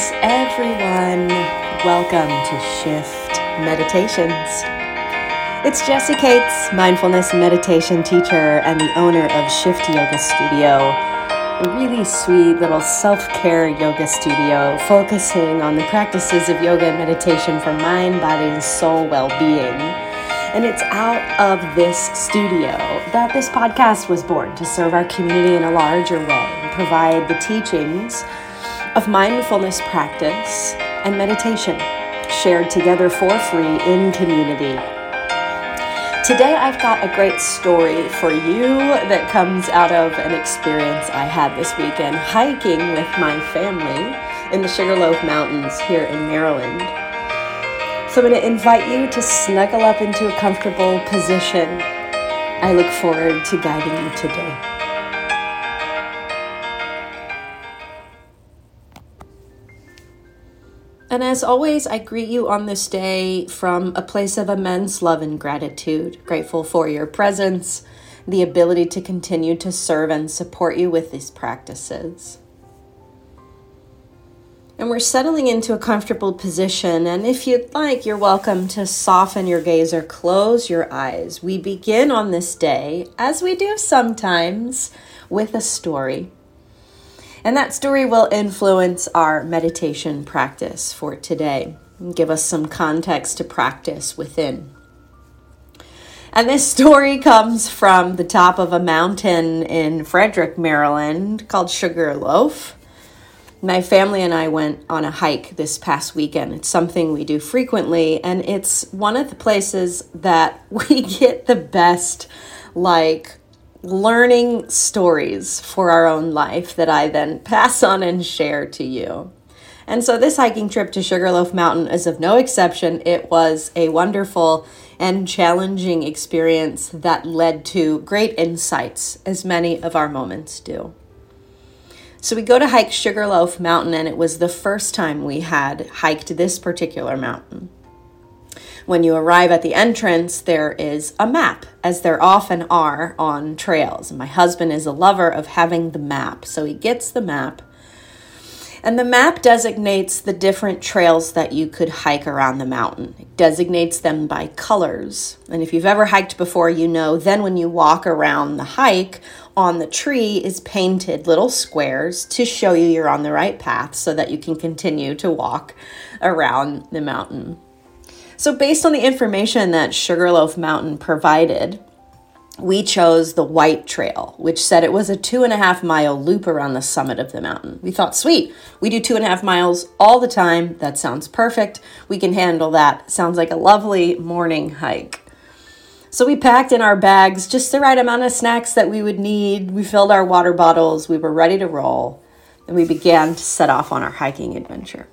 Greetings, everyone. Welcome to Shift Meditations. It's Jessie Kates, mindfulness meditation teacher and the owner of Shift Yoga Studio, a really sweet little self care yoga studio focusing on the practices of yoga and meditation for mind, body, and soul well being. And it's out of this studio that this podcast was born to serve our community in a larger way and provide the teachings of mindfulness practice and meditation shared together for free in community. Today, I've got a great story for you that comes out of an experience I had this weekend hiking with my family in the Sugarloaf Mountains here in Maryland. So, I'm going to invite you to snuggle up into a comfortable position. I look forward to guiding you today. And as always, I greet you on this day from a place of immense love and gratitude, grateful for your presence, the ability to continue to serve and support you with these practices. And we're settling into a comfortable position. And if you'd like, you're welcome to soften your gaze or close your eyes. We begin on this day, as we do sometimes, with a story. And that story will influence our meditation practice for today and give us some context to practice within. And this story comes from the top of a mountain in Frederick, Maryland called Sugarloaf. My family and I went on a hike this past weekend. It's something we do frequently, and it's one of the places that we get the best, like, learning stories for our own life that I then pass on and share to you. And so this hiking trip to Sugarloaf Mountain is of no exception. It was a wonderful and challenging experience that led to great insights, as many of our moments do. So we go to hike Sugarloaf Mountain, and it was the first time we had hiked this particular mountain. When you arrive at the entrance, there is a map, as there often are on trails. My husband is a lover of having the map, so he gets the map. And the map designates the different trails that you could hike around the mountain. It designates them by colors. And if you've ever hiked before, you know then when you walk around the hike, on the tree is painted little squares to show you you're on the right path so that you can continue to walk around the mountain. So, based on the information that Sugarloaf Mountain provided, we chose the White Trail, which said it was a two and a half mile loop around the summit of the mountain. We thought, sweet, we do two and a half miles all the time. That sounds perfect. We can handle that. Sounds like a lovely morning hike. So we packed in our bags just the right amount of snacks that we would need. We filled our water bottles. We were ready to roll. And we began to set off on our hiking adventure.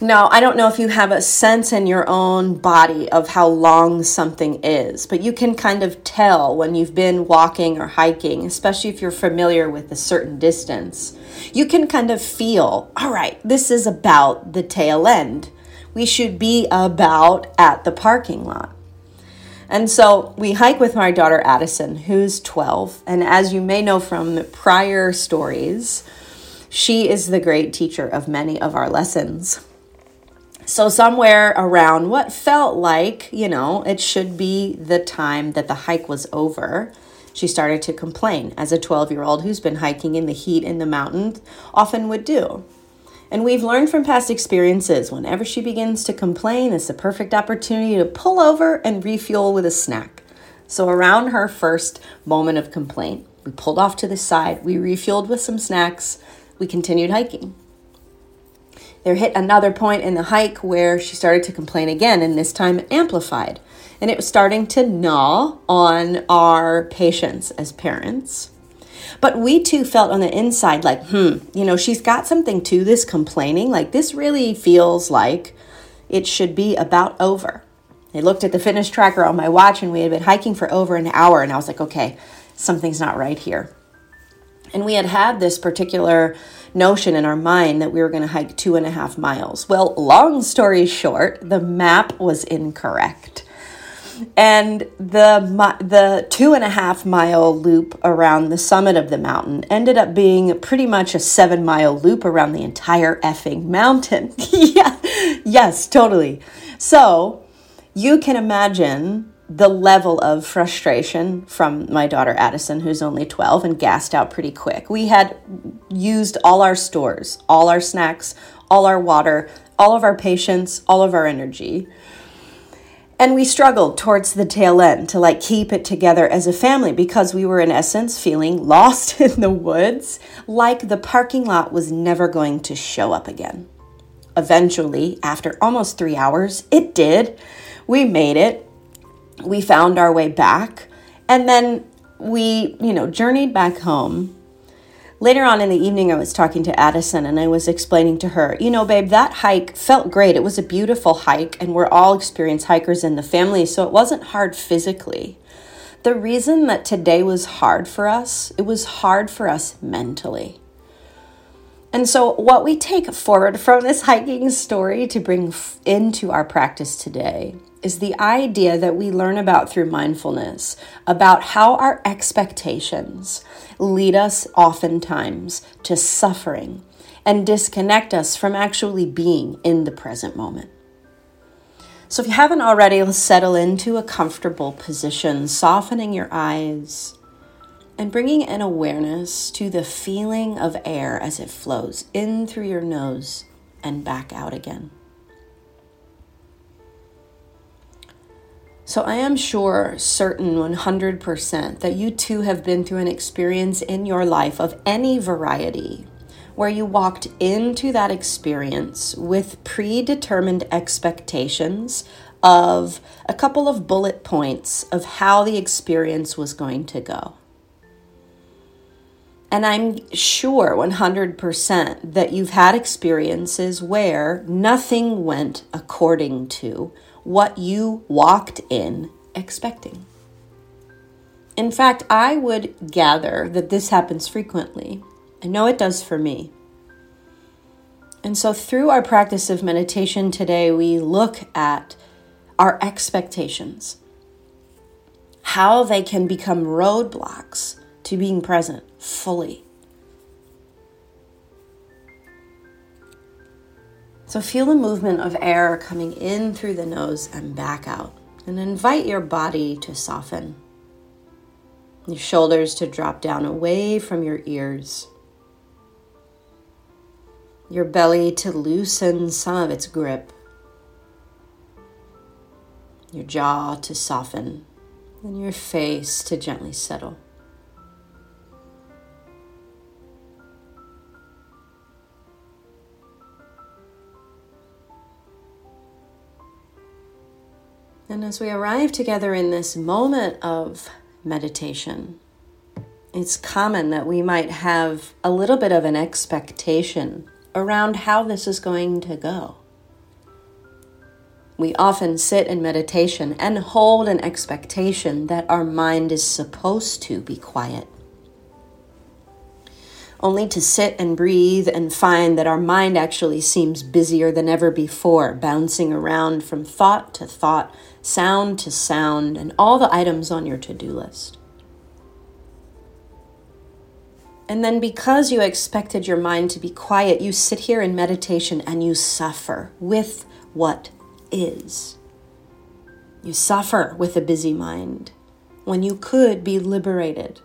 Now, I don't know if you have a sense in your own body of how long something is, but you can kind of tell when you've been walking or hiking, especially if you're familiar with a certain distance. You can kind of feel, all right, this is about the tail end. We should be about at the parking lot. And so we hike with my daughter Addison, who's 12. And as you may know from prior stories, she is the great teacher of many of our lessons. So, somewhere around what felt like, you know, it should be the time that the hike was over, she started to complain, as a 12 year old who's been hiking in the heat in the mountains often would do. And we've learned from past experiences whenever she begins to complain, it's the perfect opportunity to pull over and refuel with a snack. So, around her first moment of complaint, we pulled off to the side, we refueled with some snacks, we continued hiking. There hit another point in the hike where she started to complain again, and this time amplified. And it was starting to gnaw on our patience as parents. But we too felt on the inside like, hmm, you know, she's got something to this complaining. Like, this really feels like it should be about over. I looked at the fitness tracker on my watch and we had been hiking for over an hour, and I was like, okay, something's not right here. And we had had this particular notion in our mind that we were going to hike two and a half miles. Well, long story short, the map was incorrect. And the the two and a half mile loop around the summit of the mountain ended up being pretty much a seven mile loop around the entire effing mountain. yeah, yes, totally. So you can imagine the level of frustration from my daughter Addison, who's only 12 and gassed out pretty quick. We had used all our stores, all our snacks, all our water, all of our patience, all of our energy. And we struggled towards the tail end to like keep it together as a family because we were in essence feeling lost in the woods, like the parking lot was never going to show up again. Eventually, after almost three hours, it did. We made it we found our way back and then we, you know, journeyed back home. Later on in the evening, I was talking to Addison and I was explaining to her, you know, babe, that hike felt great. It was a beautiful hike, and we're all experienced hikers in the family, so it wasn't hard physically. The reason that today was hard for us, it was hard for us mentally. And so, what we take forward from this hiking story to bring f- into our practice today is the idea that we learn about through mindfulness about how our expectations lead us oftentimes to suffering and disconnect us from actually being in the present moment. So, if you haven't already, let's settle into a comfortable position, softening your eyes and bringing an awareness to the feeling of air as it flows in through your nose and back out again. So I am sure, certain 100%, that you too have been through an experience in your life of any variety where you walked into that experience with predetermined expectations of a couple of bullet points of how the experience was going to go. And I'm sure 100% that you've had experiences where nothing went according to what you walked in expecting. In fact, I would gather that this happens frequently. I know it does for me. And so, through our practice of meditation today, we look at our expectations, how they can become roadblocks to being present fully So feel the movement of air coming in through the nose and back out. And invite your body to soften. Your shoulders to drop down away from your ears. Your belly to loosen some of its grip. Your jaw to soften. And your face to gently settle. And as we arrive together in this moment of meditation, it's common that we might have a little bit of an expectation around how this is going to go. We often sit in meditation and hold an expectation that our mind is supposed to be quiet only to sit and breathe and find that our mind actually seems busier than ever before, bouncing around from thought to thought, sound to sound, and all the items on your to do list. And then, because you expected your mind to be quiet, you sit here in meditation and you suffer with what is. You suffer with a busy mind when you could be liberated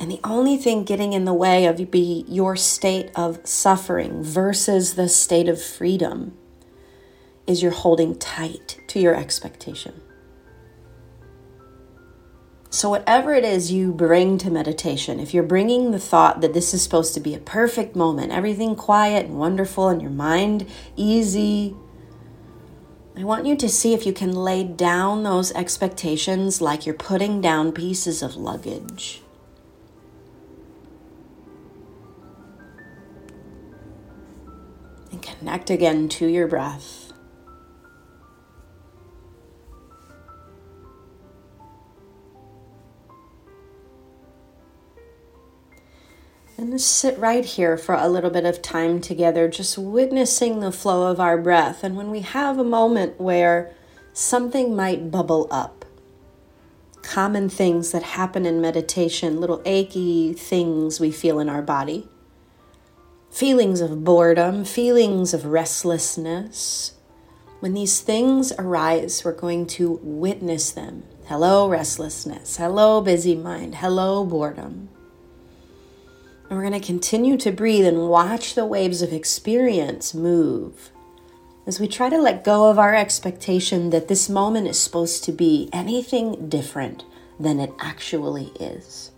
and the only thing getting in the way of be your state of suffering versus the state of freedom is you're holding tight to your expectation. So, whatever it is you bring to meditation, if you're bringing the thought that this is supposed to be a perfect moment, everything quiet and wonderful, and your mind easy, I want you to see if you can lay down those expectations like you're putting down pieces of luggage. Connect again to your breath. And just sit right here for a little bit of time together, just witnessing the flow of our breath. And when we have a moment where something might bubble up. Common things that happen in meditation, little achy things we feel in our body. Feelings of boredom, feelings of restlessness. When these things arise, we're going to witness them. Hello, restlessness. Hello, busy mind. Hello, boredom. And we're going to continue to breathe and watch the waves of experience move as we try to let go of our expectation that this moment is supposed to be anything different than it actually is.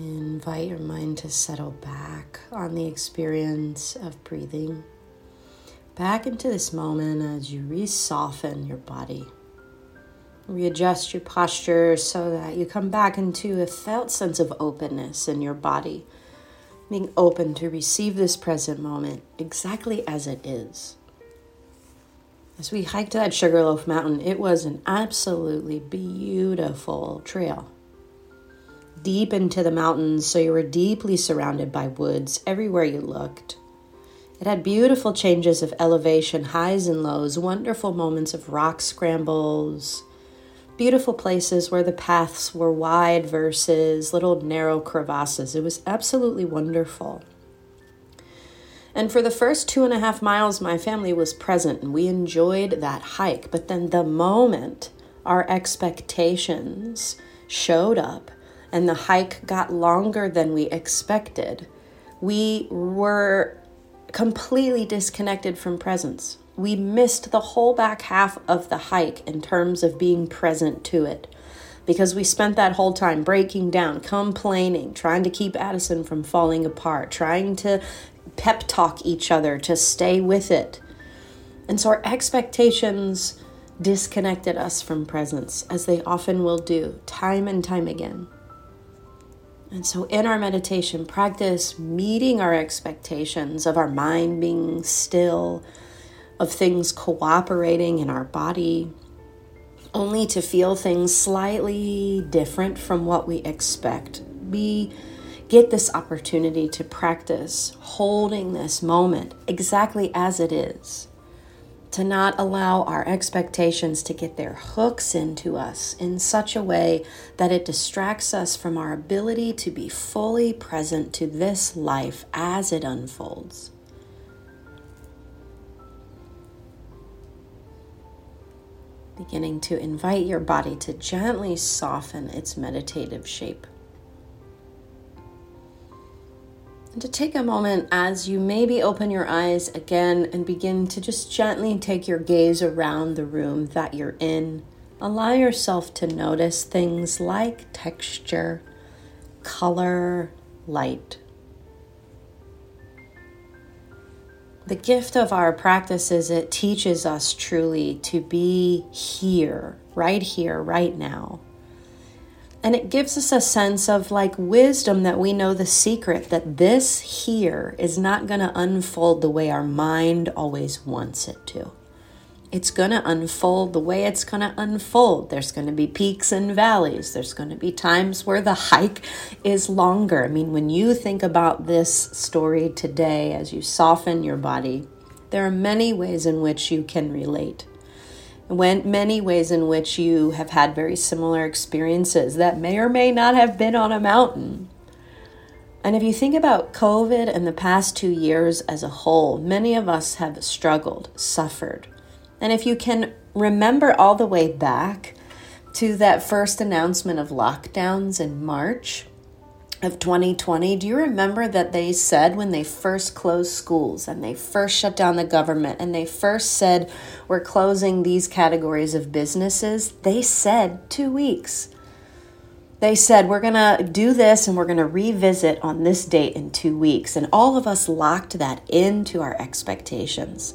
Invite your mind to settle back on the experience of breathing. Back into this moment as you re soften your body. Readjust your posture so that you come back into a felt sense of openness in your body. being open to receive this present moment exactly as it is. As we hiked that Sugarloaf Mountain, it was an absolutely beautiful trail. Deep into the mountains, so you were deeply surrounded by woods everywhere you looked. It had beautiful changes of elevation, highs and lows, wonderful moments of rock scrambles, beautiful places where the paths were wide versus little narrow crevasses. It was absolutely wonderful. And for the first two and a half miles, my family was present and we enjoyed that hike. But then the moment our expectations showed up and the hike got longer than we expected, we were completely disconnected from presence. We missed the whole back half of the hike in terms of being present to it because we spent that whole time breaking down, complaining, trying to keep Addison from falling apart, trying to pep talk each other to stay with it. And so our expectations disconnected us from presence, as they often will do, time and time again. And so, in our meditation practice, meeting our expectations of our mind being still, of things cooperating in our body, only to feel things slightly different from what we expect. We get this opportunity to practice holding this moment exactly as it is to not allow our expectations to get their hooks into us in such a way that it distracts us from our ability to be fully present to this life as it unfolds. Beginning to invite your body to gently soften its meditative shape. And to take a moment as you maybe open your eyes again and begin to just gently take your gaze around the room that you're in. Allow yourself to notice things like texture, color, light. The gift of our practice is it teaches us truly to be here, right here, right now and it gives us a sense of like wisdom that we know the secret that this here is not going to unfold the way our mind always wants it to. It's going to unfold the way it's going to unfold. There's going to be peaks and valleys. There's going to be times where the hike is longer. I mean, when you think about this story today as you soften your body, there are many ways in which you can relate when many ways in which you have had very similar experiences that may or may not have been on a mountain. And if you think about COVID and the past two years as a whole, many of us have struggled, suffered. And if you can remember all the way back to that first announcement of lockdowns in March, of 2020, do you remember that they said when they first closed schools and they first shut down the government and they first said we're closing these categories of businesses? They said two weeks. They said we're going to do this and we're going to revisit on this date in two weeks. And all of us locked that into our expectations.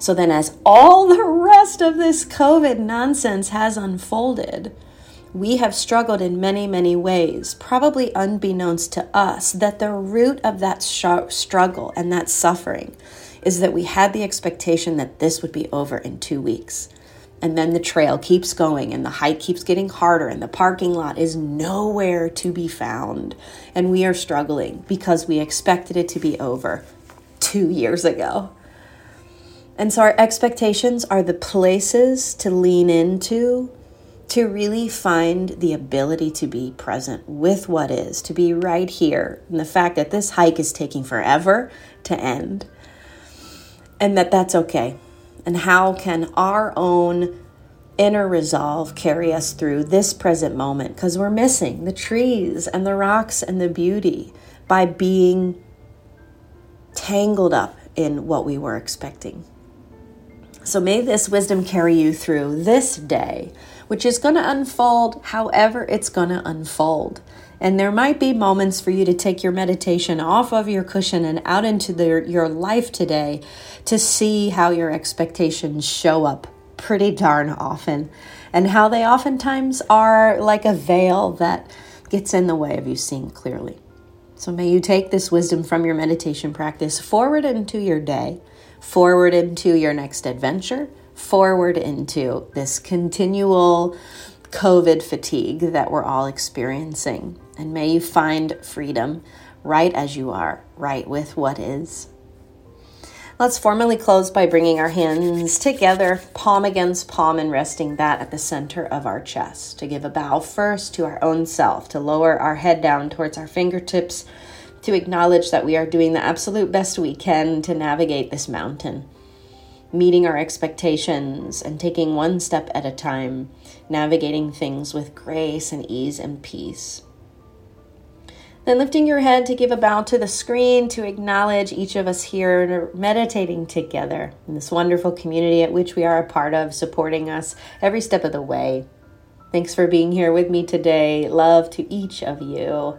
So then, as all the rest of this COVID nonsense has unfolded, we have struggled in many, many ways, probably unbeknownst to us, that the root of that struggle and that suffering is that we had the expectation that this would be over in two weeks. And then the trail keeps going and the hike keeps getting harder and the parking lot is nowhere to be found. And we are struggling because we expected it to be over two years ago. And so our expectations are the places to lean into to really find the ability to be present with what is, to be right here, and the fact that this hike is taking forever to end, and that that's okay. And how can our own inner resolve carry us through this present moment? Because we're missing the trees and the rocks and the beauty by being tangled up in what we were expecting. So may this wisdom carry you through this day which is going to unfold however it's going to unfold. And there might be moments for you to take your meditation off of your cushion and out into the, your life today to see how your expectations show up pretty darn often and how they oftentimes are like a veil that gets in the way of you seeing clearly. So may you take this wisdom from your meditation practice forward into your day, forward into your next adventure, forward into this continual COVID fatigue that we're all experiencing. And may you find freedom right as you are, right with what is. Let's formally close by bringing our hands together, palm against palm, and resting that at the center of our chest. To give a bow first to our own self, to lower our head down towards our fingertips, to acknowledge that we are doing the absolute best we can to navigate this mountain meeting our expectations and taking one step at a time, navigating things with grace and ease and peace. Then lifting your head to give a bow to the screen to acknowledge each of us here and meditating together in this wonderful community at which we are a part of, supporting us every step of the way. Thanks for being here with me today. Love to each of you.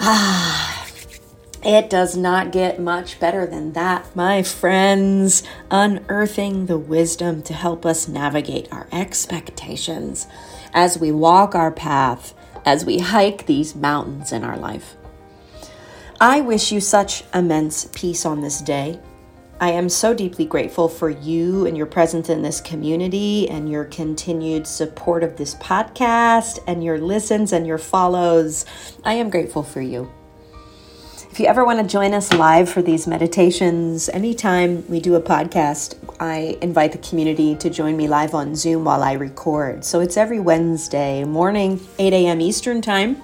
Ah. It does not get much better than that, my friends. Unearthing the wisdom to help us navigate our expectations as we walk our path, as we hike these mountains in our life. I wish you such immense peace on this day. I am so deeply grateful for you and your presence in this community and your continued support of this podcast and your listens and your follows. I am grateful for you. If you ever want to join us live for these meditations, anytime we do a podcast, I invite the community to join me live on Zoom while I record. So it's every Wednesday morning, 8 a.m. Eastern Time.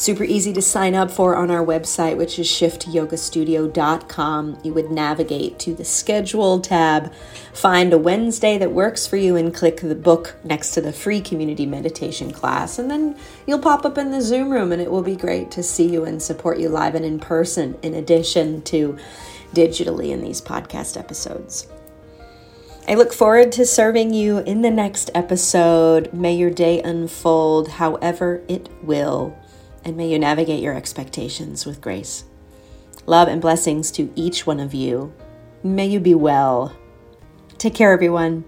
Super easy to sign up for on our website, which is shiftyogastudio.com. You would navigate to the schedule tab, find a Wednesday that works for you, and click the book next to the free community meditation class. And then you'll pop up in the Zoom room, and it will be great to see you and support you live and in person, in addition to digitally in these podcast episodes. I look forward to serving you in the next episode. May your day unfold however it will and may you navigate your expectations with grace. Love and blessings to each one of you. May you be well. Take care, everyone.